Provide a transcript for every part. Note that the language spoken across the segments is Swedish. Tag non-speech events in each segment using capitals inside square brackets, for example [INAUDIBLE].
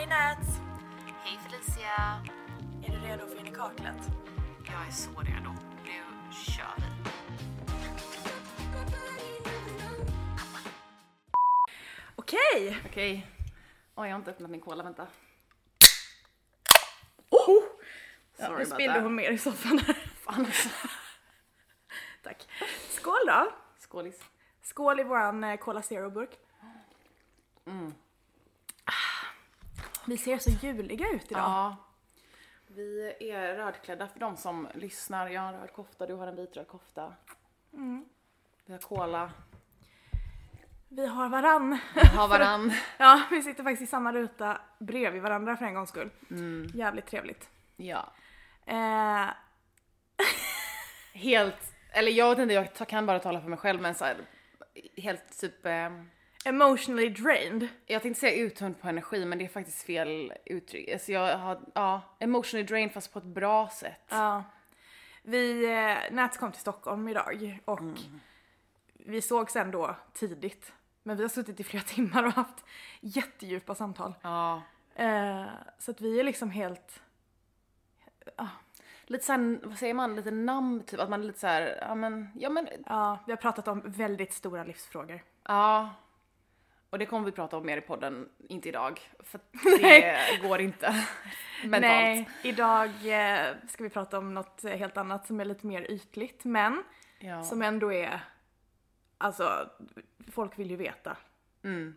Hej Nats! Hej Felicia! Är du redo för in i kaklet? Jag är så redo. Nu kör vi. Okej! Okej. Oj, jag har inte öppnat min cola, vänta. Oh! Ja, nu about spillde that. hon mer i soffan här. Fan alltså. Tack. Skål då! Skålis. Skål i våran eh, Cola Zero-burk. Mm. Vi ser så juliga ut idag. Ja. Vi är rödklädda för de som lyssnar. Jag har en röd kofta, du har en vitröd kofta. Mm. Vi har cola. Vi har varann. Vi har varann. [LAUGHS] Ja, vi sitter faktiskt i samma ruta bredvid varandra för en gångs skull. Mm. Jävligt trevligt. Ja. Eh, [LAUGHS] Helt, eller jag vet inte, jag kan bara tala för mig själv men så här, helt typ eh, emotionally drained. Jag tänkte säga uttömd på energi men det är faktiskt fel uttryck. Alltså jag har, ja, emotionally drained fast på ett bra sätt. Ja. Vi, eh, Nats kom till Stockholm idag och vi såg sen då tidigt. Men vi har suttit i flera [LAUGHS] timmar och haft jättedjupa samtal. Ja. Eh, så att vi är liksom helt, Lite såhär, vad säger man, lite namn typ, att man är lite såhär, ja men, ja men, ja, vi har pratat om väldigt stora livsfrågor. ja. Och det kommer vi prata om mer i podden, inte idag, för [LAUGHS] det går inte [LAUGHS] mentalt. Nej, idag eh, ska vi prata om något helt annat som är lite mer ytligt men Ja. som ändå är, alltså folk vill ju veta. Mm.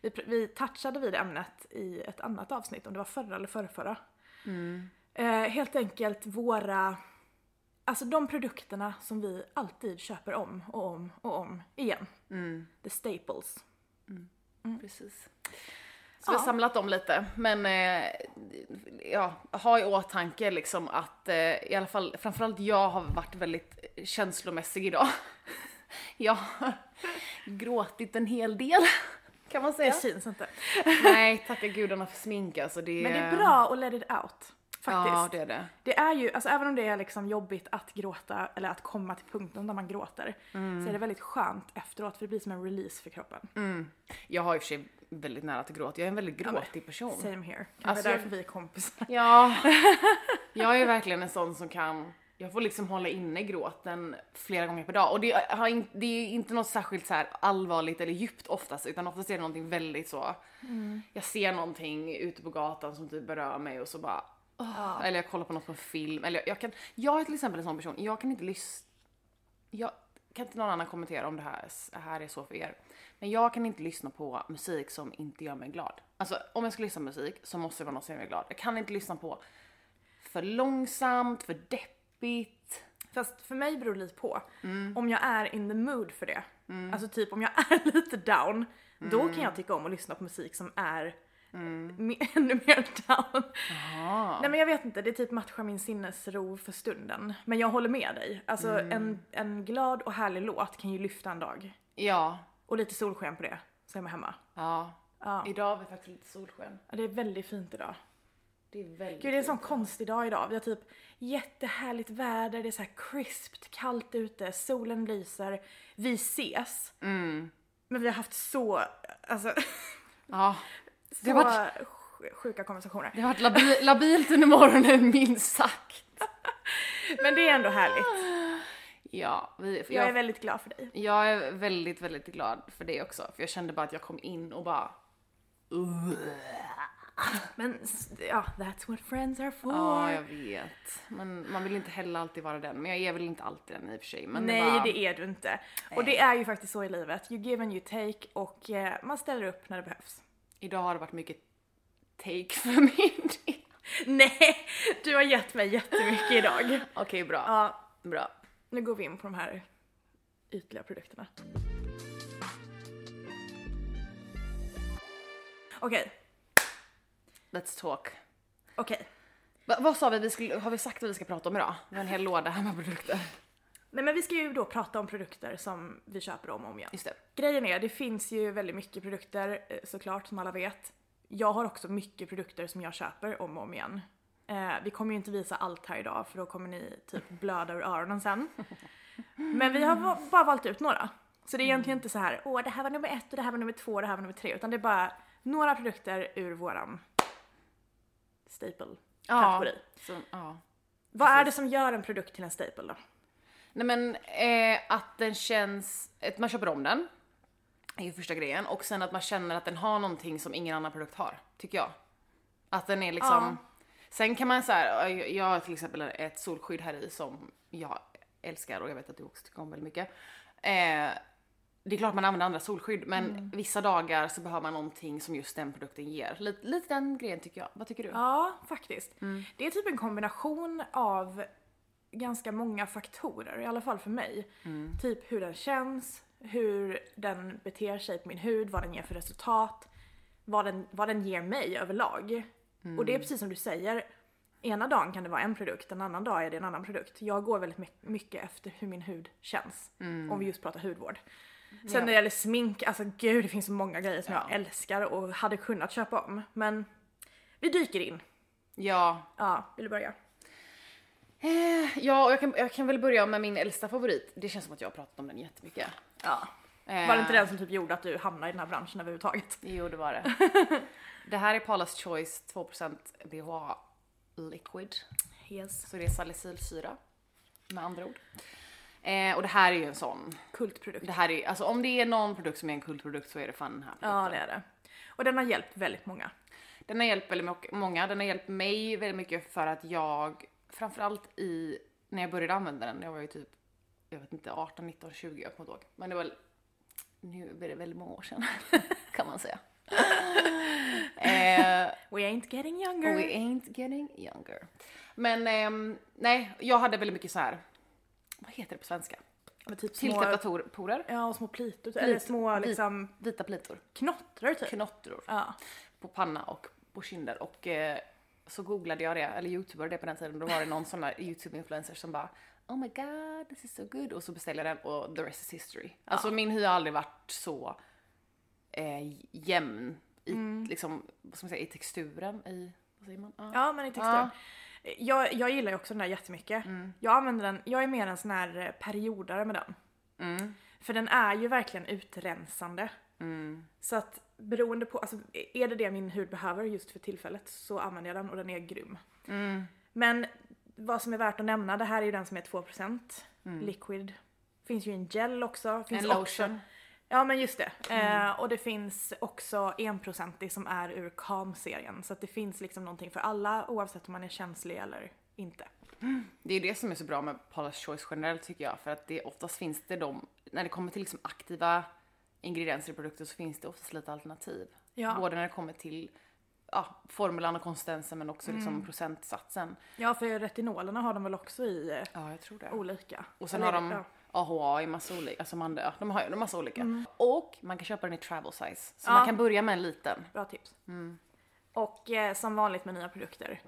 Vi, pr- vi touchade vid ämnet i ett annat avsnitt, om det var förra eller förrförra. Mm. Eh, helt enkelt våra, alltså de produkterna som vi alltid köper om och om och om igen. Mm. The staples. Precis. Så vi har Ja. samlat dem lite, men eh, ja, ha i åtanke liksom att eh, i alla fall, framförallt jag har varit väldigt känslomässig idag. [LAUGHS] Jag har gråtit en hel del, kan man säga. Det syns inte. Nej, tacka gudarna för smink alltså. Det, Men det är bra att let it out. Faktiskt. Ja, det är det. Det är ju, alltså även om det är liksom jobbigt att gråta eller att komma till punkten där man gråter så är det väldigt skönt efteråt för det blir som en release för kroppen. Mm. Jag har i och för sig väldigt nära till gråt. Jag är en väldigt gråtig person. Same here. Kan Alltså, därför vi är kompisar. Ja, jag är verkligen en sån som kan, jag får liksom hålla inne gråten flera gånger per dag och det, har in, det är inte något särskilt så allvarligt eller djupt oftast utan oftast är det någonting väldigt så, jag ser någonting ute på gatan som typ berör mig och så bara åh, eller jag kollar på något på film eller jag, jag kan, jag är till exempel en sån person, jag kan inte lyssna, jag kan inte någon annan kommentera om det här, det här är så för er. Men jag kan inte lyssna på musik som inte gör mig glad. Alltså om jag ska lyssna på musik så måste det vara något som gör mig glad. Jag kan inte lyssna på för långsamt, för deppigt. Fast för mig beror det lite på. Mm. Om jag är in the mood för det. Alltså typ om jag [LAUGHS] är lite down, då Mm. kan jag tycka om att lyssna på musik som är me- [LAUGHS] ännu mer down. Nej men jag vet inte, det typ matchar min sinnesro för stunden. Men jag håller med dig. Alltså Mm. en, en glad och härlig låt kan ju lyfta en dag. Ja, Och lite solsken på det, så är man hemma. ja. Ja. Idag har vi faktiskt lite solsken. Ja, Det är väldigt fint idag. Det är väldigt Gud det är en sån konstig dag idag. Vi har typ jättehärligt väder, det är så crispt, kallt ute, solen lyser. Vi ses. Mm. Men vi har haft så, alltså, Ja, [LAUGHS] [LAUGHS] så Det sj- sjuka konversationer. det har varit labi, labilt under morgonen [LAUGHS] minst sagt. Men det är ändå härligt. Ja, vi, för Jag är jag, väldigt glad för dig. jag är väldigt, väldigt glad för det också. För jag kände bara att jag kom in och bara Men s- ja, that's what friends are for. Ja, jag vet. Men man vill inte heller alltid vara den. Men jag är väl inte alltid den i och för sig. Men Nej, det, bara, det är du inte. Och det är ju faktiskt så i livet. You give and you take och eh, man ställer upp när det behövs. Idag har det varit mycket take för [LAUGHS] min del. Nej, du har gett mig jättemycket idag. [LAUGHS] Okej, bra. Ja, Bra. nu går vi in på de här ytliga produkterna. Okej, Let's talk. okej. Va, vad sa vi? vi skulle, har vi sagt vad vi ska prata om idag? Vi har en hel låda här med produkter. Nej men vi ska ju då prata om produkter som vi köper om och om igen. Just det. Grejen är, det finns ju väldigt mycket produkter eh, såklart som alla vet. Jag har också mycket produkter som jag köper om och om igen. Eh, vi kommer ju inte visa allt här idag för då kommer ni typ [LAUGHS] blöda ur öronen sen. Men vi har bara valt ut några. Så det är egentligen inte så här, åh det här var nummer ett och det här var nummer två och det här var nummer tre. Utan det är bara några produkter ur våran staple Ja, så, ja. Vad är det som gör en produkt till en staple då? Nej men eh, att den känns, att man köper om den. är ju första grejen. Och sen att man känner att den har någonting som ingen annan produkt har, tycker jag. Att den är liksom, sen kan man så här, jag har till exempel ett solskydd här i som jag älskar och jag vet att du också tycker om väldigt mycket. Eh, det är klart man använder andra solskydd men vissa dagar så behöver man någonting som just den produkten ger. Lite, lite den grejen tycker jag. Vad tycker du? Ja, faktiskt. Det är typ en kombination av ganska många faktorer, i alla fall för mig. Typ hur den känns, hur den beter sig på min hud, vad den ger för resultat, vad den, vad den ger mig överlag. Och det är precis som du säger, ena dagen kan det vara en produkt, en annan dag är det en annan produkt. Jag går väldigt my- mycket efter hur min hud känns, om vi just pratar hudvård. Sen Ja. när det gäller smink, alltså gud det finns så många grejer som Ja. jag älskar och hade kunnat köpa om. Men vi dyker in. Ja, Ja, vill du börja? Eh, ja, och jag kan, jag kan väl börja med min äldsta favorit. Det känns som att jag har pratat om den jättemycket. Ja. Eh, Var det inte den som typ gjorde att du hamnade i den här branschen överhuvudtaget? Jo, det var det. [LAUGHS] det här är Paula's Choice 2% BHA Liquid. Yes. Så det är salicylsyra med andra ord. Eh, och det här är ju en sån. Kultprodukt. Det här är, alltså om det är någon produkt som är en kultprodukt så är det fan den här produkten. Ja, det är det. Och den har hjälpt väldigt många. Den har hjälpt väldigt många. Den har hjälpt mig väldigt mycket för att jag, framförallt i, när jag började använda den, jag var ju typ, jag vet inte, 18, 19, 20, jag kommer inte ihåg. Men det var, nu är det väldigt många år sedan, [LAUGHS] kan man säga. [LAUGHS] eh, We ain't getting younger. we ain't getting younger. Men ehm, nej, jag hade väldigt mycket så här. vad heter det på svenska? Med typ Tilltäppta porer, ja, och små plitor. Eller små Plit. liksom vita plitor, knottrar typ. knottror. Ja. på panna och på kinder och eh, så googlade jag det, eller youtubade det på den tiden, då var det någon sån där youtube-influencer som bara Oh my god, this is so good och så beställde jag den och the rest is history. Alltså min hy har aldrig varit så eh, jämn i, liksom, vad ska man säga, i texturen, i, vad säger man? Ja. ja, men i textur. Jag, jag gillar ju också den där jättemycket. Jag använder den, jag är mer en sån här eh, periodare med den. Mm. För den är ju verkligen utrensande. Mm. Så att beroende på, alltså är det det min hud behöver just för tillfället så använder jag den och den är grym. Mm. Men vad som är värt att nämna, det här är ju den som är 2% liquid. Finns ju en gel också. Finns En också, lotion. Ja men just det. Eh, och det finns också 1% som är ur Calm-serien. Så att det finns liksom någonting för alla oavsett om man är känslig eller inte. Det är det som är så bra med Paula's Choice generellt tycker jag, för att det oftast finns det de, när det kommer till liksom aktiva ingredienser i produkter så finns det oftast lite alternativ. Ja. Både när det kommer till ja, formulan och konsistensen men också liksom procentsatsen. Ja för retinolerna har de väl också i eh, Ja, jag tror det. olika. Och sen Eller, har de ja. AHA i massa olika, alltså man, de har ju en massa olika. Och man kan köpa den i travel size. Så Ja. man kan börja med en liten. Bra tips. Och eh, som vanligt med nya produkter,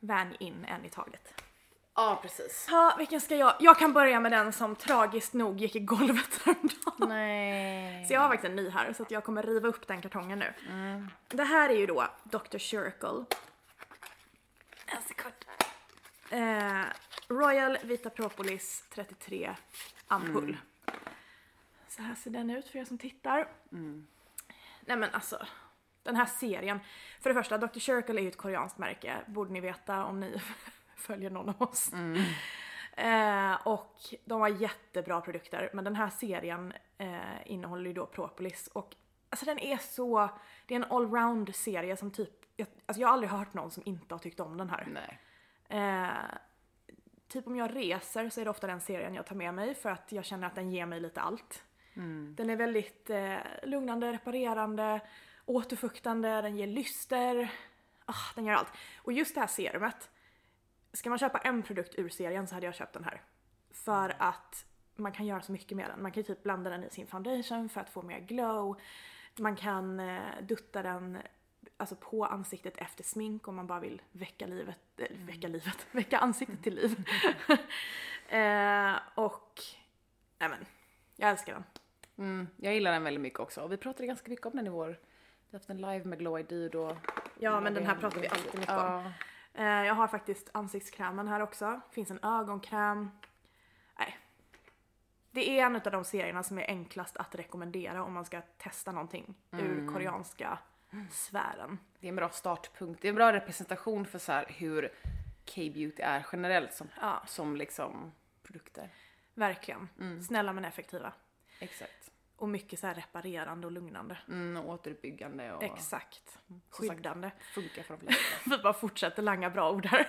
vänj in en i taget. Ja, precis. Ja, vilken ska jag? Jag kan börja med den som tragiskt nog gick i golvet häromdagen. Nej. Så jag har faktiskt en ny här så att jag kommer riva upp den kartongen nu. Det här är ju då Dr. Circle. En sekund. Eh, Royal Vita Propolis 33 ampull. Så här ser den ut för er som tittar. Nej men alltså, den här serien. För det första, Dr. Circle är ju ett koreanskt märke, borde ni veta om ni [LAUGHS] följer någon av oss. Eh, och de har jättebra produkter, men den här serien eh, innehåller ju då propolis och alltså den är så, det är en allround serie som typ, jag, alltså jag har aldrig hört någon som inte har tyckt om den här. Nej. Eh, typ om jag reser så är det ofta den serien jag tar med mig för att jag känner att den ger mig lite allt. Den är väldigt eh, lugnande, reparerande, återfuktande, den ger lyster. Ah, den gör allt. Och just det här serumet, ska man köpa en produkt ur serien så hade jag köpt den här. För att man kan göra så mycket med den. Man kan ju typ blanda den i sin foundation för att få mer glow. Man kan eh, dutta den alltså på ansiktet efter smink om man bara vill väcka livet, äh, väcka livet, [LAUGHS] väcka ansiktet till liv. [LAUGHS] eh, och, nej men, jag älskar den. Mm, jag gillar den väldigt mycket också. Och vi pratade ganska mycket om den i vår, vi har haft en live med Glow ID och Ja men den här pratar vi alltid mycket om. Ja. Eh, jag har faktiskt ansiktskrämen här också. Finns en ögonkräm. Nej. Det är en av de serierna som är enklast att rekommendera om man ska testa någonting ur koreanska sfären. Det är en bra startpunkt. Det är en bra representation för så hur K-beauty är generellt som, Ja. som liksom produkter. Verkligen. Snälla men effektiva. Exakt. Och mycket så reparerande och lugnande. Mm, och återuppbyggande och Exakt. sagt, Skyddande. funkar för de flesta. [LAUGHS] Vi bara fortsätter langa bra ord här.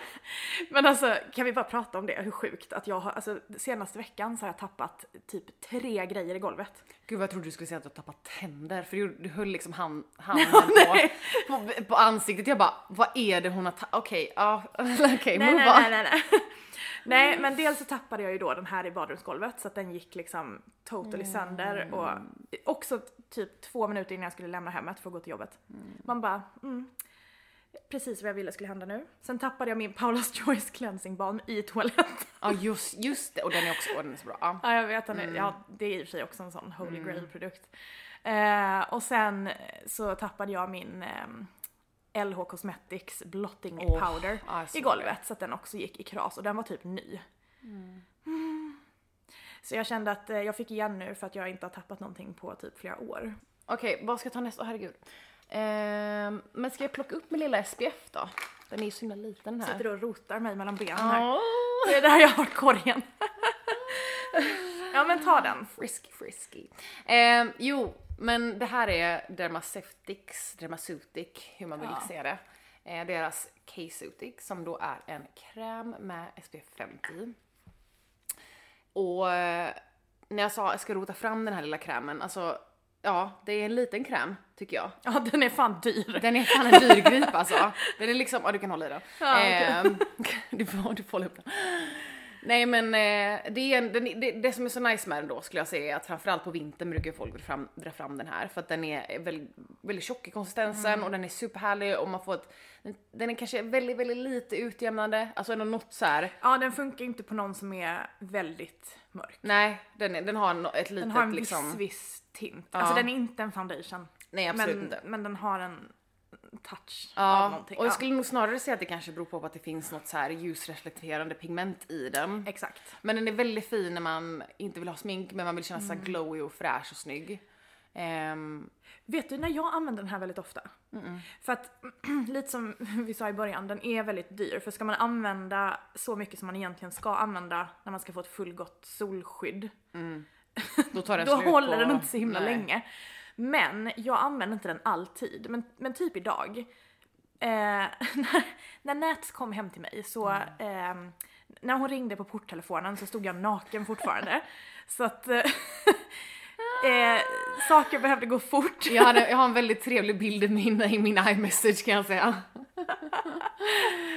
[LAUGHS] Men alltså kan vi bara prata om det, hur sjukt att jag har, alltså senaste veckan så har jag tappat typ tre grejer i golvet. Gud vad jag trodde du skulle säga att du har tappat tänder för du, du höll liksom hand, [LAUGHS] handen nej. på, på, på ansiktet. Jag bara, vad är det hon har tappat? Okej, ja, okej, Nej, move nej, on. nej, nej, nej. Nej men dels så tappade jag ju då den här i badrumsgolvet så att den gick liksom totally sönder och också typ två minuter innan jag skulle lämna hemmet för att gå till jobbet. Man bara, mm, precis vad jag ville skulle hända nu. Sen tappade jag min Paula's Choice cleansing balm i toaletten. Ja just, just det, och den är också, åh, den är så bra. Ja. Ja jag vet, den är, ja det är i och för sig också en sån holy grail produkt. Eh, och sen så tappade jag min eh, LH Cosmetics blotting Åh, powder ja, så i golvet så att den också gick i kras och den var typ ny. Mm. Så jag kände att eh, jag fick igen nu för att jag inte har tappat någonting på typ flera år. Okej, vad ska jag ta nästa? Åh herregud. Ehm, men ska jag plocka upp min lilla SPF då? Den är ju så himla liten här. Sitter du och rotar mig mellan benen här. Åh, Det är där jag har korgen. [LAUGHS] ja men ta den. frisky frisky. Ehm, jo, men det här är Dermaceutic, Dermaceutic, hur man vill Ja. säga det. Eh, deras K-Sutic som då är en kräm med SPF 50 Och eh, när jag sa att jag ska rota fram den här lilla krämen, alltså ja, det är en liten kräm tycker jag. Ja den är fan dyr. Den är fan en dyrgrip alltså. Den är liksom, ja du kan hålla i den. Ja, okej. Ehm, [LAUGHS] du, får, du får hålla upp den. Nej men eh, det, är en, den, är- det, det som är så nice med den då skulle jag säga är att framförallt på vintern brukar folk dra fram, dra fram den här för att den är väldigt, väldigt tjock i konsistensen Mm. och den är superhärlig och man får ett, den, är kanske väldigt, väldigt lite utjämnande, alltså ändå något så här. Ja den funkar inte på någon som är väldigt mörk. nej den, är, den har ett litet Den har en liksom, viss, viss tint. Ja. Alltså den är inte en foundation. nej absolut men, inte. men den har en touch av Ja, någonting. och jag Ja, skulle nog snarare säga att det kanske beror på att det finns något så här ljusreflekterande pigment i den. Exakt. Men den är väldigt fin när man inte vill ha smink men man vill känna sig Mm. glowy och fräsch och snygg. Ehm, Vet du när jag använder den här väldigt ofta? För att [CLEARS THROAT] lite som vi sa i början, den är väldigt dyr. För ska man använda så mycket som man egentligen ska använda när man ska få ett fullgott solskydd, [LAUGHS] då tar den då håller den inte så himla nej. länge. Men jag använder inte den alltid. Men, men typ idag. Eh, [LAUGHS] när, när Nats kom hem till mig så, ehm, när hon ringde på porttelefonen så stod jag naken fortfarande. [LAUGHS] så att eh, eh, saker behövde gå fort. Jag, hade, jag har en [LAUGHS] väldigt trevlig bild i min, i min iMessage kan jag säga.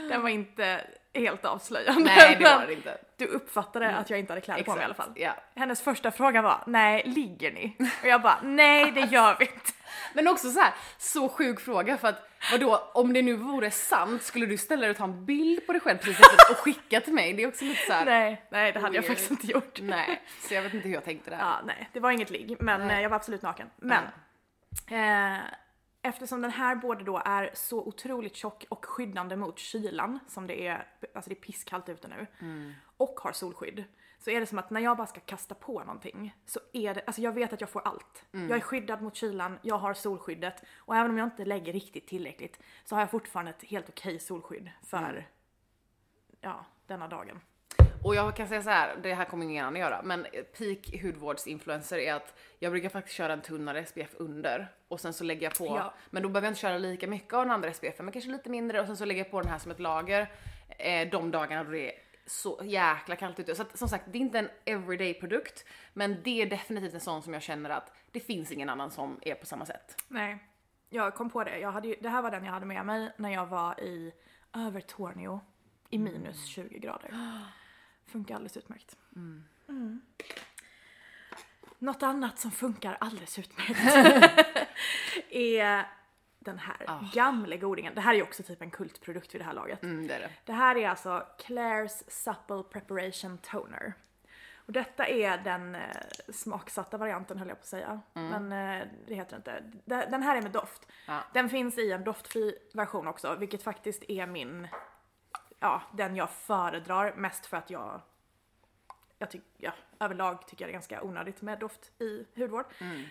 Den var inte helt avslöjande. Nej det var det inte. Du uppfattade att jag inte hade kläder på mig i alla fall. Ja. Hennes första fråga var, nej ligger ni? Och jag bara, nej det gör vi inte. [LAUGHS] Men också så här, så sjuk fråga för att vadå, om det nu vore sant skulle du ställa dig och ta en bild på dig själv precis efteråt och skicka till mig? Det är också lite så här. Nej, nej det hade jag faktiskt inte gjort. [LAUGHS] Nej, så jag vet inte hur jag tänkte där. Ja, nej, det var inget ligg, men Nej. jag var absolut naken. Men eh, eftersom den här både då är så otroligt tjock och skyddande mot kylan, som det är, alltså det är pisskallt ute nu, och har solskydd, så är det som att när jag bara ska kasta på någonting så är det, alltså jag vet att jag får allt. Jag är skyddad mot kylan, jag har solskyddet och även om jag inte lägger riktigt tillräckligt så har jag fortfarande ett helt okej solskydd för, ja, denna dagen. Och jag kan säga så här, det här kommer ingen annan göra, men peak hudvårdsinfluencer är att jag brukar faktiskt köra en tunnare SPF under och sen så lägger jag på, Ja. men då behöver jag inte köra lika mycket av den andra SPF, men kanske lite mindre och sen så lägger jag på den här som ett lager eh, de dagarna då det är så jäkla kallt ute. Så att, som sagt, det är inte en everyday produkt, men det är definitivt en sån som jag känner att det finns ingen annan som är på samma sätt. Nej, jag kom på det. Jag hade ju, det här var den jag hade med mig när jag var i Övertorneå i minus 20 grader. [GASPS] Funkar alldeles utmärkt. Mm. Något annat som funkar alldeles utmärkt [LAUGHS] är den här gamla godingen. Det här är ju också typ en kultprodukt vid det här laget. Mm, det är det. Det här är alltså Claire's Supple Preparation Toner. Och detta är den eh, smaksatta varianten höll jag på att säga. Men eh, det heter inte. De- Den här är med doft. Ja. Den finns i en doftfri version också, vilket faktiskt är min, ja, den jag föredrar mest för att jag, jag tycker, ja, överlag tycker jag det är ganska onödigt med doft i hudvård.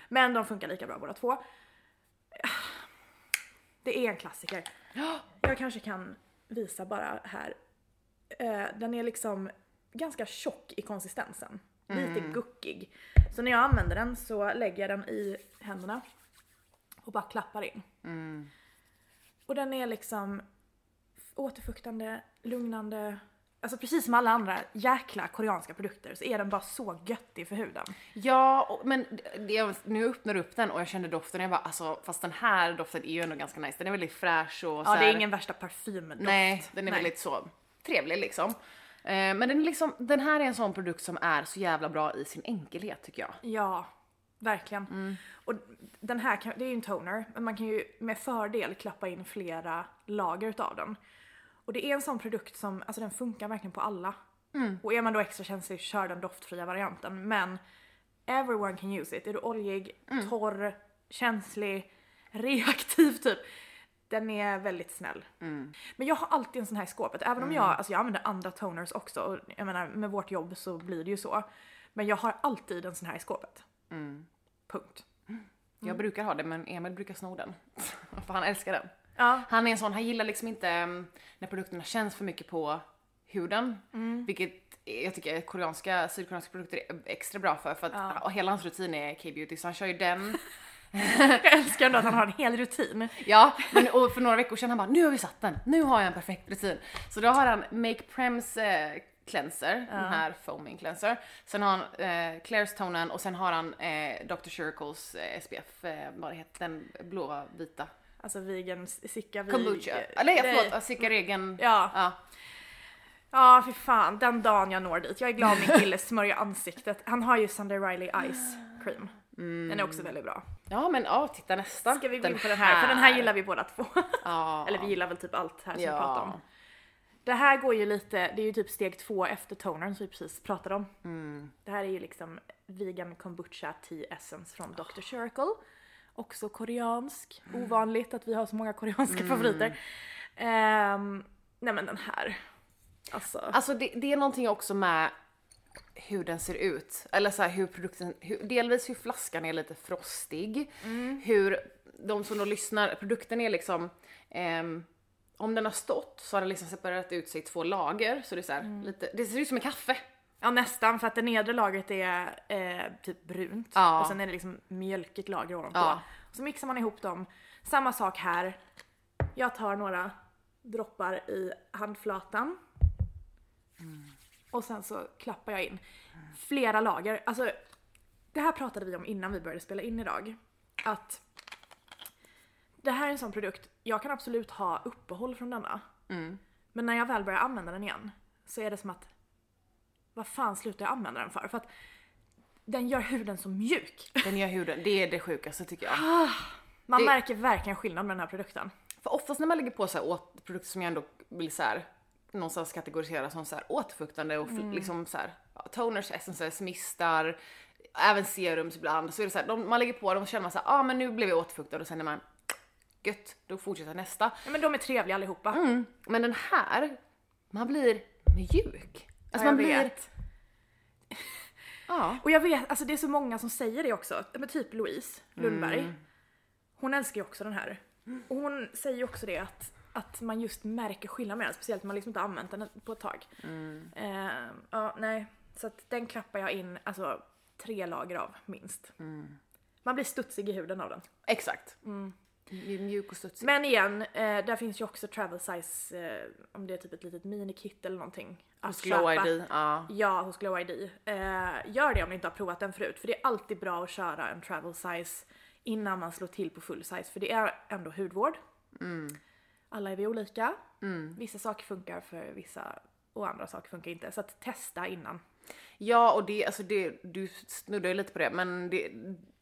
Men de funkar lika bra båda två. det är en klassiker. Jag kanske kan visa bara här. Eh, den är liksom ganska tjock i konsistensen. Lite guckig. Så när jag använder den så lägger jag den i händerna och bara klappar in. Och den är liksom återfuktande, lugnande. Alltså precis som alla andra jäkla koreanska produkter så är den bara så göttig för huden. Ja, och, men det, nu öppnar du upp den och jag kände doften och jag bara alltså fast den här doften är ju ändå ganska nice. Den är väldigt fräsch och så Ja, det är ingen värsta parfymdoft. Nej, den är Nej. väldigt så trevlig liksom. Eh, men den, är liksom, den här är en sån produkt som är så jävla bra i sin enkelhet tycker jag. Ja, verkligen. Mm. Och den här, kan, det är ju en toner, men man kan ju med fördel klappa in flera lager utav den. Och det är en sån produkt som, alltså den funkar verkligen på alla. Mm. Och är man då extra känslig, kör den doftfria varianten. Men everyone can use it. Är du oljig, Mm. torr, känslig, [LAUGHS] reaktiv typ. Den är väldigt snäll. Mm. Men jag har alltid en sån här i skåpet. Även om jag, alltså jag använder andra toners också. Och jag menar med vårt jobb så blir det ju så. Men jag har alltid en sån här i skåpet. Mm. Punkt. Jag brukar ha det men Emil brukar sno den. [LAUGHS] För han älskar den. Ja. Han är en sån, han gillar liksom inte mm, när produkterna känns för mycket på huden. Vilket jag tycker koreanska, sydkoreanska produkter är extra bra för. För att och hela hans rutin är K-beauty så han kör ju den. [LAUGHS] Jag älskar ändå att han har en hel rutin. Ja, men och för några veckor sedan han bara nu har vi satt den, nu har jag en perfekt rutin. Så då har han Make Prems eh, cleanser, den här foaming cleanser. Sen har han eh, Claire's tonen och sen har han eh, Dr. Circles eh, SPF, eh, vad heter den blåa vita? Alltså vegan, sicka vig... Kombucha. Eller ja, Nej. förlåt, Sicka Regen. Ja. ja. Ja, för fan. Den dagen jag når dit. Jag är glad min kille [LAUGHS] smörjer ansiktet. Han har ju Sunday Riley Ice Cream. Den är också väldigt bra. Ja men ja, titta nästa. Ska vi gå in på den här? För den här gillar vi båda två. Ja. [LAUGHS] Eller vi gillar väl typ allt här som Ja. vi pratar om. Det här går ju lite, det är ju typ steg två efter tonern som vi precis pratade om. Mm. Det här är ju liksom vegan kombucha tea essence från Dr. Circle. Också koreansk. Ovanligt att vi har så många koreanska Mm. favoriter. Ehm, nej men den här. Alltså. Alltså det, det är någonting också med hur den ser ut. Eller så här hur produkten, hur, delvis hur flaskan är lite frostig. Hur de som då lyssnar, produkten är liksom ehm, om den har stått så har den liksom separerat ut sig i två lager. Så det är så här, lite, det ser ut som en kaffe. Ja nästan för att det nedre lagret är eh, typ brunt Ja. och sen är det liksom mjölkigt lager ovanpå. Ja. Så mixar man ihop dem. Samma sak här. Jag tar några droppar i handflatan. Och sen så klappar jag in flera lager. Alltså det här pratade vi om innan vi började spela in idag. Att det här är en sån produkt, jag kan absolut ha uppehåll från denna. Men när jag väl börjar använda den igen så är det som att vad fan slutar jag använda den för? För att den gör huden så mjuk. Den gör huden, det är det sjukaste tycker jag. Man Det- märker verkligen skillnad med den här produkten. För oftast när man lägger på så här produkter som jag ändå vill så här, någonstans kategorisera som så här återfuktande och fl- liksom så här, toners, essences, mistar, även serums ibland. Så är det så här, de, man lägger på dem och känner man så här, ah men nu blev jag återfuktad och sen är man gött, då fortsätter nästa. Ja, men de är trevliga allihopa. Mm. Men den här, man blir mjuk. Alltså Ja, man blir, vet. [LAUGHS] ja. Och jag vet, alltså det är så många som säger det också. Men typ Louise Lundberg. Mm. Hon älskar ju också den här. Och hon säger ju också det att, att man just märker skillnad med den. Speciellt när man liksom inte har använt den på ett tag. Mm. Eh, ja, nej. Så att den klappar jag in, alltså tre lager av minst. Mm. Man blir studsig i huden av den. Exakt. Mjuk och studsig. Men igen, eh, där finns ju också travel size, eh, om det är typ ett litet minikit eller någonting. Att Hos Glow köpa. ID, ja. Ja, hos Glow ID. Eh, gör det om ni inte har provat den förut, för det är alltid bra att köra en travel size innan man slår till på full size, för det är ändå hudvård. Alla är vi olika. Vissa saker funkar för vissa och andra saker funkar inte, så att testa innan. Ja, och det, alltså det, du snuddar ju lite på det, men det,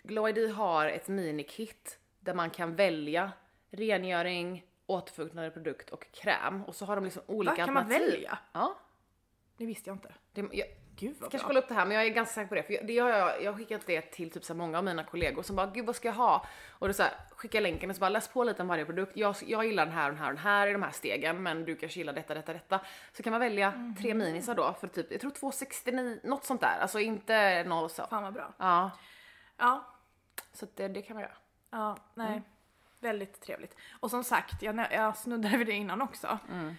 Glow ID har ett minikit där man kan välja rengöring, återfuktande produkt och kräm. Och så har de liksom olika Va, kan man alternativ. välja? Ja. Det visste jag inte. Det, jag Gud vad kanske kolla upp det här, men jag är ganska säker på det. För jag, det har jag, jag har skickat det till typ så många av mina kollegor som bara, gud vad ska jag ha? Och då så här, skickar jag länken och så bara läs på lite om varje produkt. Jag, jag gillar den här och den här och den här i de här stegen, men du kanske gillar detta, detta, detta. Så kan man välja tre minisar då för typ, jag tror 269, något sånt där. Alltså inte noll så. Fan vad bra. Ja, Ja, så det, det kan man göra. Ja, nej. Väldigt trevligt. Och som sagt, jag, jag snuddade vid det innan också. Mm.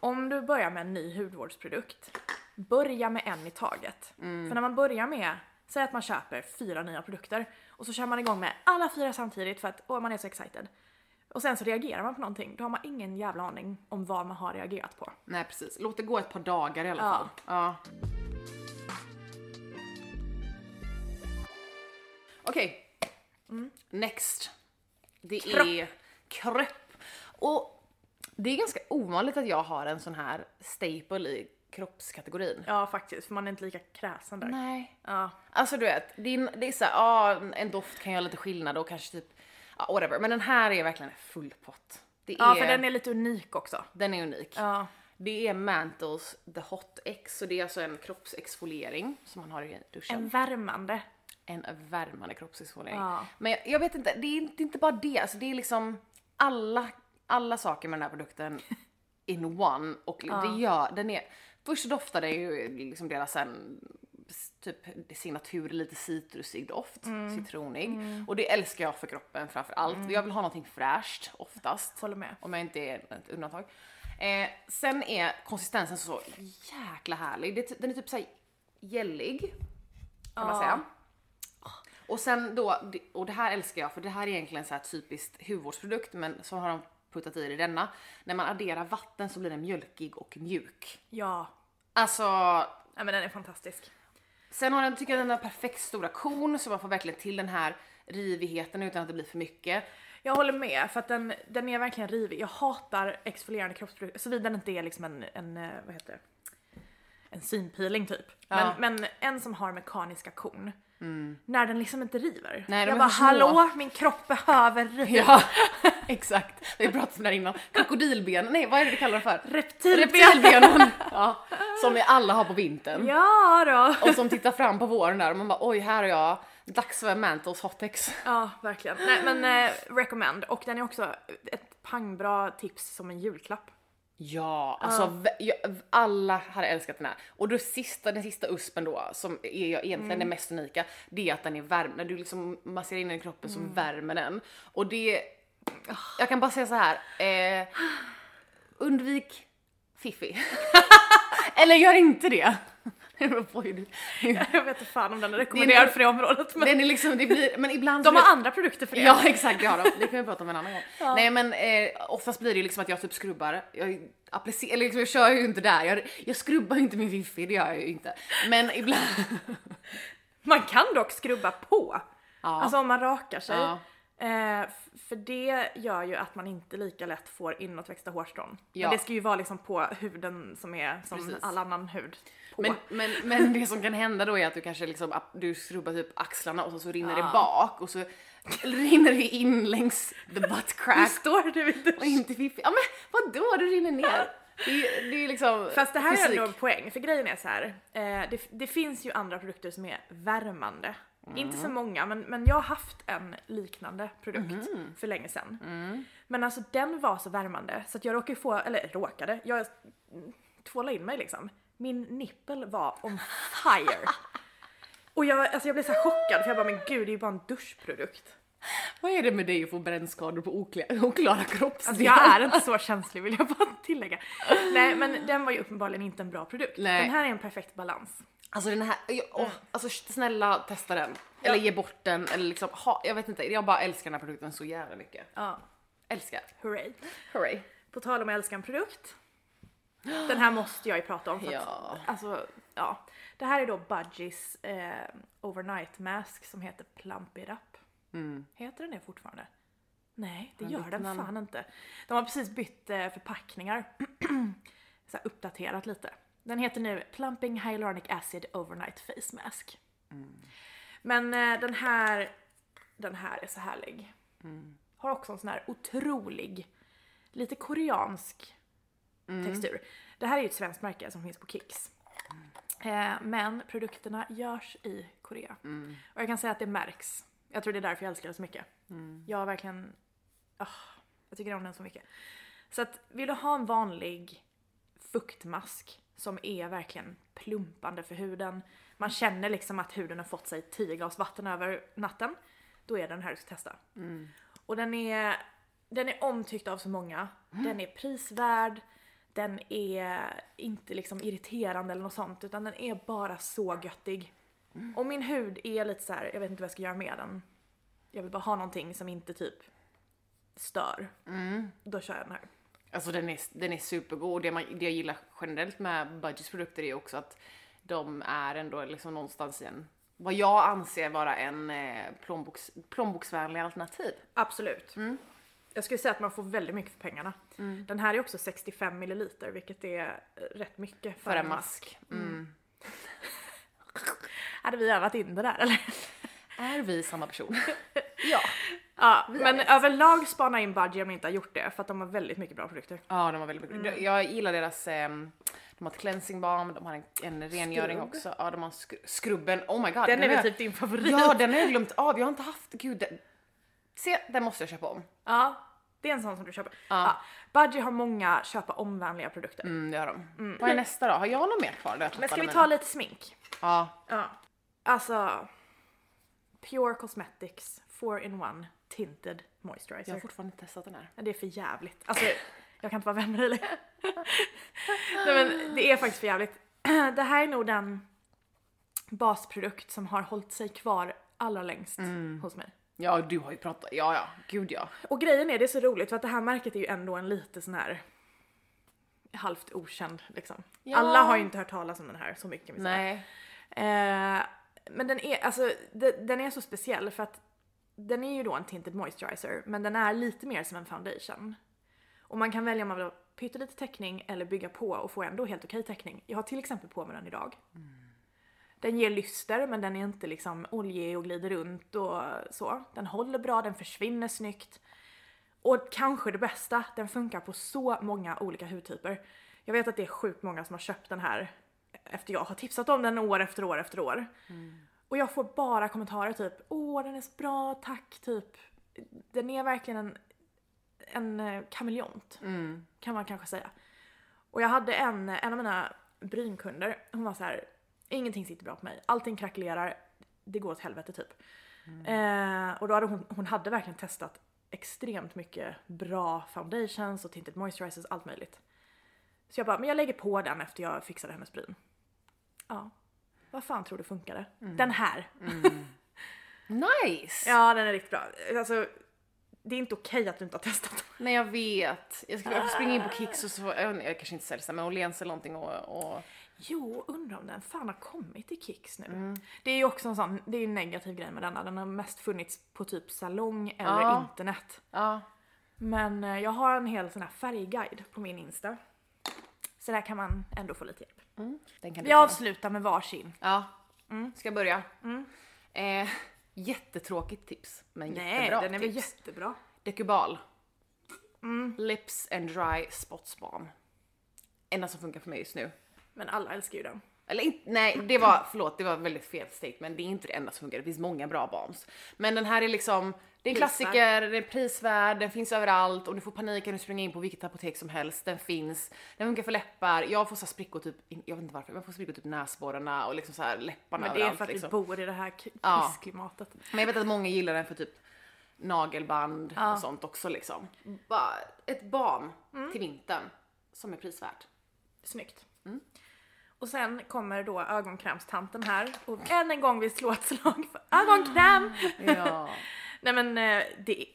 Om du börjar med en ny hudvårdsprodukt, börja med en i taget. Mm. För när man börjar med, säg att man köper fyra nya produkter och så kör man igång med alla fyra samtidigt för att åh, man är så excited. Och sen så reagerar man på någonting, då har man ingen jävla aning om vad man har reagerat på. Nej precis, låt det gå ett par dagar i alla Ja. fall. Ja. Okej. Next. Det Kropp. är kropp. Och det är ganska ovanligt att jag har en sån här staple i kroppskategorin. Ja faktiskt, för man är inte lika kräsen där. Nej. Ja. Alltså du vet, det är, det är såhär, ja en doft kan göra lite skillnad och kanske typ, ja whatever. Men den här är verkligen full pott. Det ja, för den är lite unik också. den är unik. Ja. Det är Mantles The Hot X, så det är alltså en kroppsexfoliering som man har i duschen. En värmande. En, värmande kroppsexfoliering. Ja. Men jag, jag vet inte, det är inte, inte bara det, alltså det är liksom alla, alla saker med den här produkten [LAUGHS] in one och det gör, den är, först doftar det ju liksom deras en typ signatur lite citrusig doft, citronig. Och det älskar jag för kroppen framför allt. Jag vill ha någonting fräscht oftast. Håller med. Om jag inte är ett undantag. Eh, sen är konsistensen så jäkla härlig. Det, den är typ såhär gällig. Kan man Ja. säga. Och sen då, och det här älskar jag för det här är egentligen så här typiskt hudvårdsprodukt men så har de puttat i det i denna. När man adderar vatten så blir den mjölkig och mjuk. Ja. Alltså, Nej men den är fantastisk. sen har den, tycker jag den har perfekt stora kon så man får verkligen till den här rivigheten utan att det blir för mycket. Jag håller med för att den, den är verkligen rivig. Jag hatar exfolierande kroppsprodukter, såvida den inte är liksom en, en eh, vad heter det? En synpeeling typ. Ja. Men, men en som har mekaniska korn. När den liksom inte river. Mm. Nej, jag bara hallå min kropp behöver [LAUGHS] riv. Ja, [LAUGHS] exakt. Vi har pratat om det här innan. Krokodilben, nej vad är det vi kallar det för? Reptilben. Reptilbenen! [LAUGHS] Ja, som vi alla har på vintern. Ja då. Och som tittar fram på våren där och man bara oj här har jag dags för Mantles Hotex. Ja verkligen. Nej men eh, recommend och den är också ett pangbra tips som en julklapp. Ja, alltså vä- jag, alla hade älskat den här. Och det sista, den sista uspen då, som är jag egentligen det mest unika, det är att den är värm. När du liksom masserar in den i kroppen så värmer den. Och det, jag kan bara säga så här. Eh, undvik fiffi. [LAUGHS] Eller gör inte det. [LAUGHS] Det [LAUGHS] Jag vet inte fan om den är rekommenderad för det området men Den är liksom, det blir, men ibland [LAUGHS] de har andra produkter för det. Ja exakt, det har de. Det kan vi prata om en annan gång. Nej men eh, oftast blir det ju liksom att jag typ skrubbar. Jag, applicerar, eller liksom, jag kör ju inte där. Jag, jag skrubbar ju inte min fiffi, det gör jag ju inte. Men ibland... Man kan dock skrubba på. Ja. Alltså om man rakar sig. Ja. Eh, för det gör ju att man inte lika lätt får inåtväxta hårstrån. Ja. Men det ska ju vara liksom på huden som är som Precis. all annan hud. På. Men, men, men det som kan hända då är att du kanske liksom, du skrubbar typ axlarna och så, så rinner det Ja. bak och så rinner det in längs the butt Hur [LAUGHS] crack står det vid och inte fiffi. Ja men vadå, det rinner ner. Det är, det är liksom Fast det här fysik. är ändå en poäng, för grejen är så här. Eh, det, det finns ju andra produkter som är värmande. Inte Mm. så många, men, men jag har haft en liknande produkt Mhm. för länge sedan. Mm. Men alltså den var så värmande så att jag råkade få, eller råkade, jag tvålade in mig liksom. Min nippel var on fire. [LAUGHS] Och jag, alltså jag blev så chockad för jag bara men gud det är ju bara en duschprodukt. Vad är det med dig att få brännskador på oklara, [LAUGHS] oklara kroppsdelar? Alltså jag är inte så känslig vill jag bara [LAUGHS] tillägga. Nej men den var ju uppenbarligen inte en bra produkt. Nej. Den här är en perfekt balans. Alltså den här, jag, åh, alltså snälla testa den. Eller ge bort den eller liksom ha, jag vet inte, jag bara älskar den här produkten så jävla mycket. Ja, Älskar. hurray. Hurray. På tal om att älska en produkt. Den här måste jag ju prata om för Ja. att, alltså, ja. Det här är då Budgies eh, overnight mask som heter Plump It Up. Mm. Heter den det fortfarande? Nej, det gör den fan inte. De har precis bytt eh, förpackningar. [CLEARS THROAT] så här uppdaterat lite. Den heter nu Plumping Hyaluronic Acid Overnight Face Mask. Mm. Men eh, den här, den här är så härlig. Mm. Har också en sån här otrolig, lite koreansk Mm. textur. Det här är ju ett svenskt märke som finns på Kicks. Eh, men produkterna görs i Korea. Mm. Och jag kan säga att det märks. Jag tror det är därför jag älskar det så mycket. Mm. Jag har verkligen, ah, jag tycker om den så mycket. Så att vill du ha en vanlig fuktmask som är verkligen plumpande för huden. Man känner liksom att huden har fått sig 10 glas vatten över natten. Då är den här du ska testa. Mm. Och den är den är omtyckt av så många. Den är prisvärd. Den är inte liksom irriterande eller något sånt utan den är bara så göttig. Och min hud är lite så här, jag vet inte vad jag ska göra med den. Jag vill bara ha någonting som inte typ stör. Då kör jag den här. Alltså den är, den är supergod. Det, man, det jag gillar generellt med Budgies produkter är också att de är ändå liksom någonstans i en, vad jag anser vara en eh, plånboks, plånboksvänlig alternativ. Absolut. Jag skulle säga att man får väldigt mycket för pengarna. Den här är också 65 milliliter vilket är eh, rätt mycket för, För en mask. Mm. [LAUGHS] Hade vi övat in det där eller? Är vi samma person? [LAUGHS] ja. Ja, men överlag spana in Budgie om ni inte har gjort det för att de har väldigt mycket bra produkter. ja, de var väldigt mycket. Jag gillar deras, ehm, de har ett cleansing balm, de har en, en rengöring Skrubb. också. Ja, de har skru- skrubben. Oh my god. Den är har väl typ din favorit? Ja, den har jag glömt av. Jag har inte haft, gud. Den, se, den måste jag köpa om. Ja, det är en sån som du köper. Ja. Budgie har många köpa omvänliga produkter. Mm, det har de. Vad är nästa då? Har jag något mer kvar? Men ska vi ta mina? lite smink? Ja. Ja. Alltså, Pure Cosmetics 4-in-1 Tinted Jag Moisturizer. har fortfarande inte testat den här. Men det är för jävligt. Alltså, jag kan inte vara vän med dig längre. [LAUGHS] Nej men det är faktiskt för jävligt. [CLEARS THROAT] Det här är nog den basprodukt som har hållit sig kvar allra längst hos mig. Ja, du har ju pratat. Ja, ja. Gud ja. Och grejen är, det är så roligt för att det här märket är ju ändå en lite sån här halvt okänd liksom. Ja. Alla har ju inte hört talas om den här så mycket kan vi säga. Nej. Eh, men den är, alltså, de- den är så speciell för att den är ju då en tinted moisturizer men den är lite mer som en foundation. Och man kan välja om man vill ha pyttelite täckning eller bygga på och få ändå helt okej täckning. Jag har till exempel på mig den idag. Den ger lyster men den är inte liksom oljig och glider runt och så. Den håller bra, den försvinner snyggt. Och kanske det bästa, den funkar på så många olika hudtyper. Jag vet att det är sjukt många som har köpt den här efter jag har tipsat om den år efter år efter år. Och jag får bara kommentarer typ åh den är så bra, tack typ. Den är verkligen en, en eh, kameleont Mm. kan man kanske säga. Och jag hade en, en av mina brynkunder, hon var så här: ingenting sitter bra på mig, allting krackelerar, det går åt helvete typ. Eh, och då hade hon, hon hade verkligen testat extremt mycket bra foundations och tinted moisturizers, allt möjligt. Så jag bara, men jag lägger på den efter jag fixade hennes bryn. Ja. Vad fan tror du funkade? Den här. [LAUGHS] Nice! Ja den är riktigt bra. Alltså, det är inte okej att du inte har testat den. Nej jag vet. Jag jag får springa in på Kicks och så, jag, jag kanske inte säljer men Åhléns eller någonting och, och Jo, undrar om den fan har kommit till Kicks nu. Det är ju också en sån, det är ju en negativ grej med denna. Den har mest funnits på typ salong eller Ja. internet. ja. Men eh, jag har en hel sån här färgguide på min Insta. Så där kan man ändå få lite hjälp. Den kan Vi ta. avslutar med varsin. Ja. Ska jag börja? Eh, jättetråkigt tips, men Nej, jättebra den är väl tips. jättebra. Decubal. Lips and dry spots balm. Enda som funkar för mig just nu. Men alla älskar ju den. Eller inte, nej, det var, förlåt, det var väldigt fel statement. Det är inte det enda som funkar. Det finns många bra balms. Men den här är liksom, det är en klassiker, den är prisvärd, den finns överallt. Om du får panik kan du springa in på vilket apotek som helst. Den finns. Den funkar för läppar. Jag får så sprickor typ, jag vet inte varför, jag får sprickor typ näsborrarna och liksom så här läpparna Men det är överallt, för att liksom. vi bor i det här k- Ja. pissklimatet. Men jag vet att många gillar den för typ nagelband Ja. och sånt också liksom. Bara ett balm till vintern som är prisvärt. Snyggt. Och sen kommer då ögonkrämstanten här och än en gång vill slå ett slag för ögonkräm! Ja. [LAUGHS] Nej men eh, det,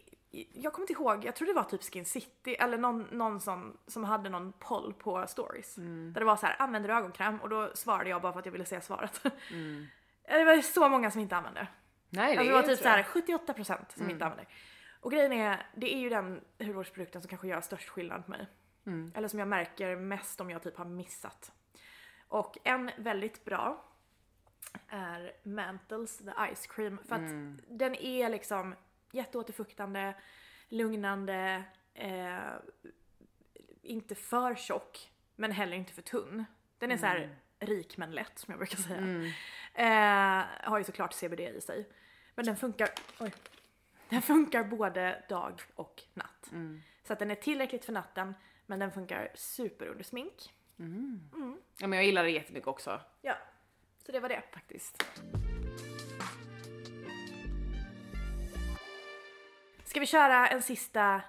jag kommer inte ihåg, jag tror det var typ Skin City eller någon, någon som, som hade någon poll på stories. Där det var så här, använder du ögonkräm? Och då svarade jag bara för att jag ville se svaret. [LAUGHS] det var så många som inte använde. Nej, det, Alltså det var typ så här 78% som inte använder. Och grejen är, det är ju den hudvårdsprodukten som kanske gör störst skillnad på mig. Eller som jag märker mest om jag typ har missat. Och en väldigt bra är Mantles The Ice Cream. För att den är liksom jätteåterfuktande, lugnande, eh, inte för tjock men heller inte för tunn. Den är så här rik men lätt som jag brukar säga. Eh, har ju såklart CBD i sig. Men den funkar, oj, den funkar både dag och natt. Så att den är tillräckligt för natten men den funkar super under smink. Ja, men jag gillar det jättemycket också Ja, så det var det. faktiskt. Ska vi köra en sista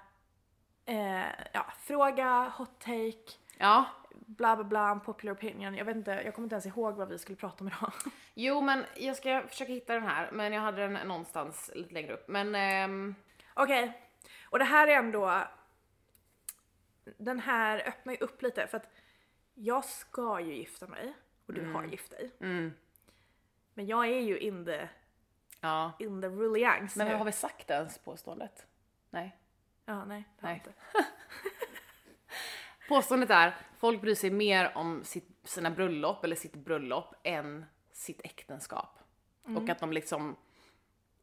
Eh, ja, fråga, hot take, Ja. bla bla bla, popular opinion. Jag vet inte, jag kommer inte ens ihåg vad vi skulle prata om idag. [LAUGHS] Jo men jag ska försöka hitta den här men jag hade den någonstans lite längre upp. Men ehm, Okej, och det här är ändå... Den här öppnar ju upp lite för att jag ska ju gifta mig och du har gift dig. mm, Men jag är ju in the, ja. in the rulliangs Men nu. har vi sagt det ens påståendet? Nej. Ja, nej, det har Nej. inte. [LAUGHS] Påståendet är folk bryr sig mer om sitt, sina bröllop eller sitt bröllop än sitt äktenskap. Och att de liksom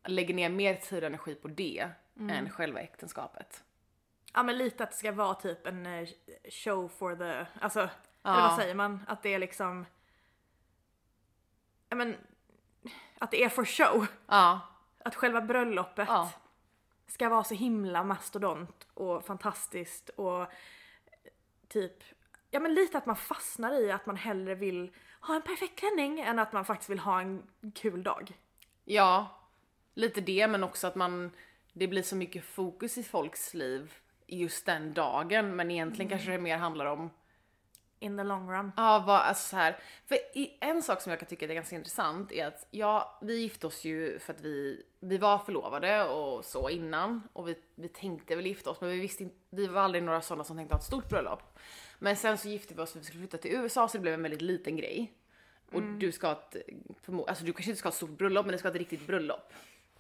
lägger ner mer tid och energi på det än själva äktenskapet. Ja men lite att det ska vara typ en eh, show for the, alltså, Ja. eller vad säger man? Att det är liksom, ja men, att det är for show. Ja, Att själva bröllopet ja, ska vara så himla mastodont och fantastiskt och typ, ja men lite att man fastnar i att man hellre vill ha en perfekt klänning än att man faktiskt vill ha en kul dag. ja. Lite det men också att man, det blir så mycket fokus i folks liv just den dagen men egentligen kanske det mer handlar om In the long run. Ja, vad, alltså så här. För en sak som jag kan tycka är ganska intressant är att ja, vi gifte oss ju för att vi, vi var förlovade och så innan och vi, vi tänkte väl gifta oss men vi visste inte, vi var aldrig några sådana som tänkte ha ett stort bröllop. Men sen så gifte vi oss för att vi skulle flytta till USA så det blev en väldigt liten grej. Och du ska ha ett, alltså du kanske inte ska ha ett stort bröllop men du ska ha ett riktigt bröllop.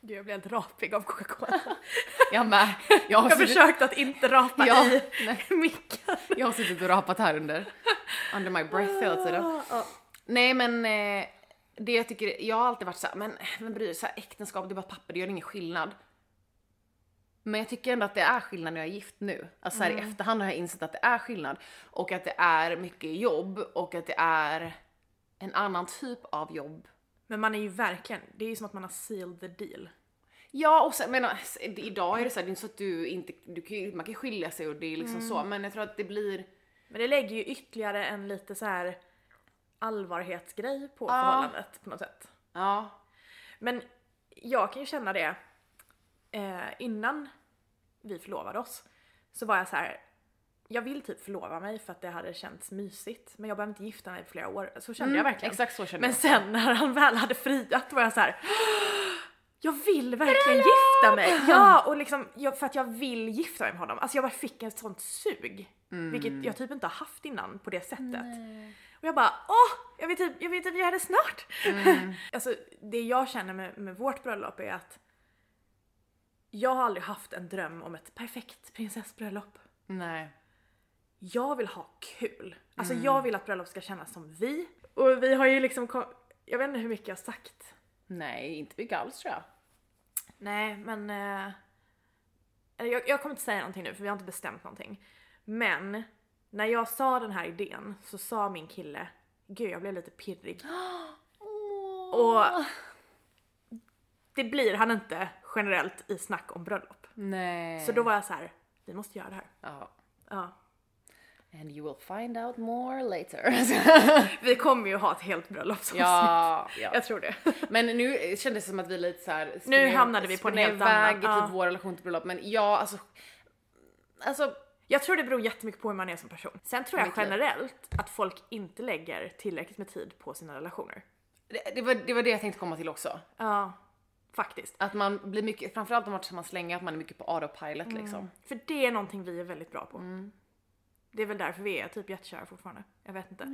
Gud jag blev helt rapig av Coca-Cola. [LAUGHS] Jag med. Jag har, Jag har suttit, försökt att inte rapa Ja, i nej. [LAUGHS] micken. jag har suttit och rapat här under, under my breath hela tiden. Nej men eh, det jag tycker, jag har alltid varit såhär, men vem bryr sig? Äktenskap, det är bara papper, det gör ingen skillnad. Men jag tycker ändå att det är skillnad när jag är gift nu. Alltså så här, i efterhand har jag insett att det är skillnad. Och att det är mycket jobb och att det är en annan typ av jobb. Men man är ju verkligen, det är ju som att man har sealed the deal. Ja och sen, men alltså, idag är det så här, det är inte så att du inte, du kan, man kan skilja sig och det är liksom så. Men jag tror att det blir, Men det lägger ju ytterligare en lite så här allvarhetsgrej på Ja. förhållandet på något sätt. ja. Men jag kan ju känna det, eh, innan vi förlovade oss så var jag så här. Jag vill typ förlova mig för att det hade känts mysigt men jag behöver inte gifta mig på flera år. Så kände jag verkligen. Exakt så känner Men jag. sen när han väl hade friat var jag så här. Jag vill verkligen gifta mig! Ja, och liksom, jag, för att jag vill gifta mig med honom. Alltså jag bara fick ett sånt sug. Vilket jag typ inte har haft innan på det sättet. Och jag bara åh! Jag vill typ, jag vill typ göra det snart! [LAUGHS] alltså det jag känner med, med vårt bröllop är att jag har aldrig haft en dröm om ett perfekt prinsessbröllop. Nej. Jag vill ha kul. Alltså jag vill att bröllop ska kännas som vi. Och vi har ju liksom, kom- jag vet inte hur mycket jag har sagt. Nej, inte mycket alls tror jag. Nej men, eh, jag, jag kommer inte säga någonting nu för vi har inte bestämt någonting. Men när jag sa den här idén så sa min kille, gud jag blev lite pirrig. [GASPS] Och det blir han inte generellt i snack om bröllop. Nej. Så då var jag så här, vi måste göra det här. Ja. Ja. And you will find out more later. [LAUGHS] Vi kommer ju ha ett helt bröllopsavsnitt. ja, ja. Jag tror det. Men nu kändes det som att vi lite så här Nu hamnade vi på en helt annan, ja. typ vår relation till bröllop. Men ja, alltså. Alltså, Jag tror det beror jättemycket på hur man är som person. Sen tror jag generellt att folk inte lägger tillräckligt med tid på sina relationer. det, det, var, det var det jag tänkte komma till också. Ja, faktiskt. Att man blir mycket, framförallt om man tillsammans länge, att man är mycket på autopilot Mm. liksom. För det är någonting vi är väldigt bra på. Mm. Det är väl därför vi är typ jättekära fortfarande. Jag vet inte.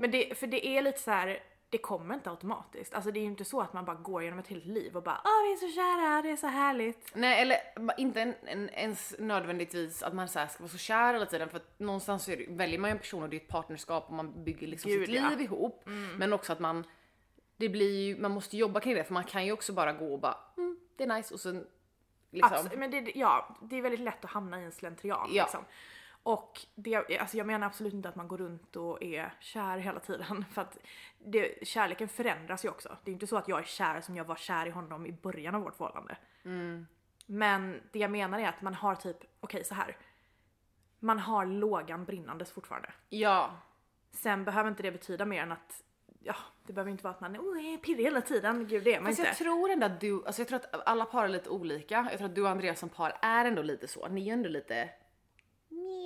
Men det, för det är lite så här. det kommer inte automatiskt. Alltså det är ju inte så att man bara går genom ett helt liv och bara åh vi är så kära, det är så härligt. Nej, eller inte en, en, ens nödvändigtvis att man så ska vara så kär hela tiden för att någonstans så är det, väljer man ju en person och det är ett partnerskap och man bygger liksom Gud, sitt ja. liv ihop. Men också att man, det blir ju, man måste jobba kring det för man kan ju också bara gå och bara mm, det är nice och sen liksom. Absolut, men det, ja, det är väldigt lätt att hamna i en slentrian Ja. liksom. Och det, alltså jag menar absolut inte att man går runt och är kär hela tiden [LAUGHS] för att det, kärleken förändras ju också. Det är inte så att jag är kär som jag var kär i honom i början av vårt förhållande. Men det jag menar är att man har typ, okej så här. Man har lågan brinnandes fortfarande. Ja, Sen behöver inte det betyda mer än att, ja det behöver inte vara att man oh, är pirrig hela tiden, gud det är man Fast inte. jag tror ändå att du, alltså jag tror att alla par är lite olika. Jag tror att du och Andreas som par är ändå lite så. Ni är ändå lite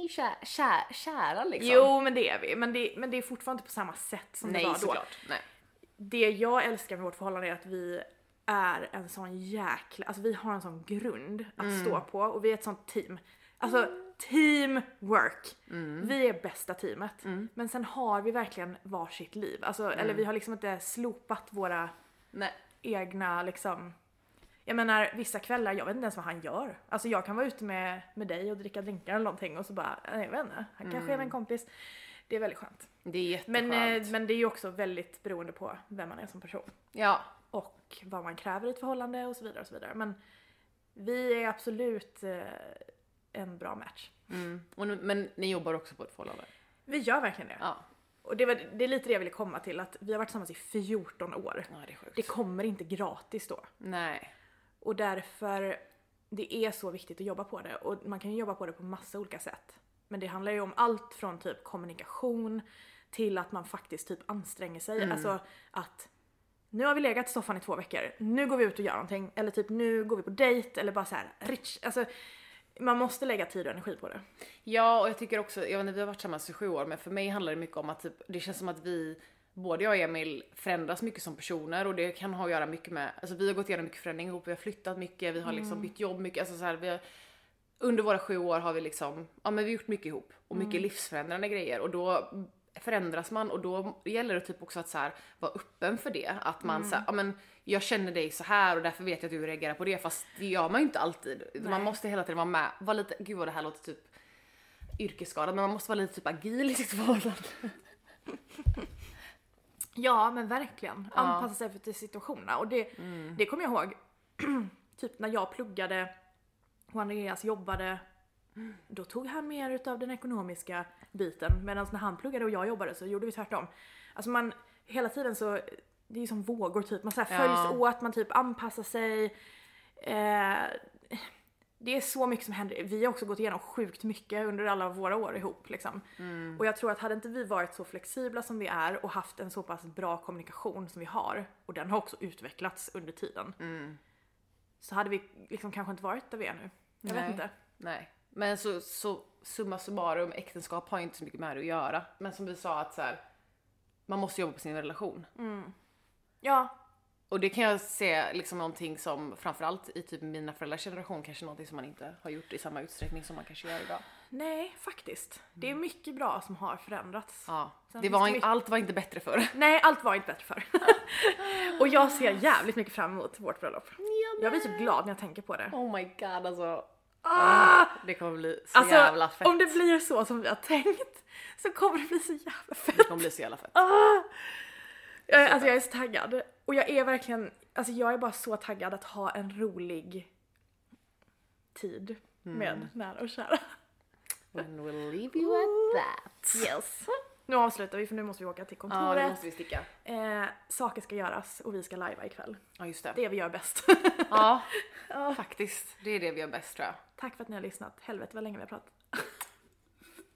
ju kär, kär, kära liksom. Jo men det är vi, men det, men det är fortfarande inte på samma sätt som Nej det var då. såklart. Nej. Det jag älskar med vårt förhållande är att vi är en sån jäkla, alltså vi har en sån grund att Mm. stå på och vi är ett sånt team. Alltså teamwork. Mm. Vi är bästa teamet. Men sen har vi verkligen varsitt liv. Alltså, Mm. eller vi har liksom inte slopat våra Nej. egna liksom jag menar vissa kvällar, jag vet inte ens vad han gör. Alltså jag kan vara ute med, med dig och dricka drinkar eller någonting och så bara, jag vet inte, han kanske är med en kompis. Det är väldigt skönt. Det är jätteskönt. Men, eh, men det är ju också väldigt beroende på vem man är som person. ja. Och vad man kräver i ett förhållande och så vidare och så vidare. Men vi är absolut eh, en bra match. Mm. Och, men ni jobbar också på ett förhållande? Vi gör verkligen det. Ja. Och det, var, det är lite det jag ville komma till, att vi har varit tillsammans i 14 år. Ja det. Det kommer inte gratis då. Nej. Och därför, det är så viktigt att jobba på det. Och man kan ju jobba på det på massa olika sätt. Men det handlar ju om allt från typ kommunikation till att man faktiskt typ anstränger sig. Alltså att nu har vi legat i soffan i två veckor, nu går vi ut och gör någonting. Eller typ nu går vi på dejt eller bara så här rich. Alltså man måste lägga tid och energi på det. Ja och jag tycker också, jag vet inte vi har varit tillsammans i sju år men för mig handlar det mycket om att typ, det känns som att vi Både jag och Emil förändras mycket som personer och det kan ha att göra mycket med, alltså vi har gått igenom mycket förändring ihop, vi har flyttat mycket, vi har liksom bytt jobb mycket, alltså så här, vi har, under våra sju år har vi liksom, ja men vi har gjort mycket ihop och mycket livsförändrande grejer och då förändras man och då gäller det typ också att så här, vara öppen för det. Att man så här, ja men jag känner dig så här och därför vet jag att du reagerar på det fast det gör man ju inte alltid. Man Nej. måste hela tiden vara med, vara lite, gud vad det här låter typ yrkesskadad men man måste vara lite typ agil i sitt [LAUGHS] förhållande. Ja men verkligen. Ja. Anpassa sig efter situationerna. Och det, det kommer jag ihåg, [CLEARS THROAT] typ när jag pluggade och Andreas jobbade, då tog han mer utav den ekonomiska biten. Medan när han pluggade och jag jobbade så gjorde vi tvärtom. Alltså man, hela tiden så, det är ju som vågor typ. Man så här följs Ja. åt, man typ anpassar sig. Eh, det är så mycket som händer. Vi har också gått igenom sjukt mycket under alla våra år ihop liksom. Och jag tror att hade inte vi varit så flexibla som vi är och haft en så pass bra kommunikation som vi har, och den har också utvecklats under tiden, så hade vi liksom kanske inte varit där vi är nu. Jag Nej. vet inte. Nej, men så, så summa summarum, äktenskap har ju inte så mycket med det att göra. Men som vi sa att så här, man måste jobba på sin relation. Ja, Och det kan jag se liksom någonting som framförallt i typ mina föräldrars generation kanske någonting som man inte har gjort i samma utsträckning som man kanske gör idag. nej faktiskt. Det är mycket bra som har förändrats. Ja, Sen det var mycket- allt var inte bättre förr. [LAUGHS] Nej, allt var inte bättre för. [LAUGHS] och jag ser jävligt mycket fram emot vårt bröllop. Jag blir typ glad när jag tänker på det. Oh my god alltså. Ah! Det kommer bli så Alltså, jävla fett. om det blir så som vi har tänkt så kommer det bli så jävla fett. Det kommer bli så jävla fett. Ah! Jag, alltså jag är så taggad. Och jag är verkligen, alltså jag är bara så taggad att ha en rolig tid med nära och kära. When we'll leave you at that. Yes. Nu avslutar vi för nu måste vi åka till Ja, kontoret. nu måste vi sticka. eh, saker ska göras och vi ska lajva ikväll. Ja, just det. Det vi gör bäst. [LAUGHS] [LAUGHS] Ja, faktiskt. Det är det vi gör bäst tror jag. Tack för att ni har lyssnat. Helvete vad länge vi har pratat.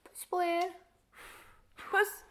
Puss på er! Puss!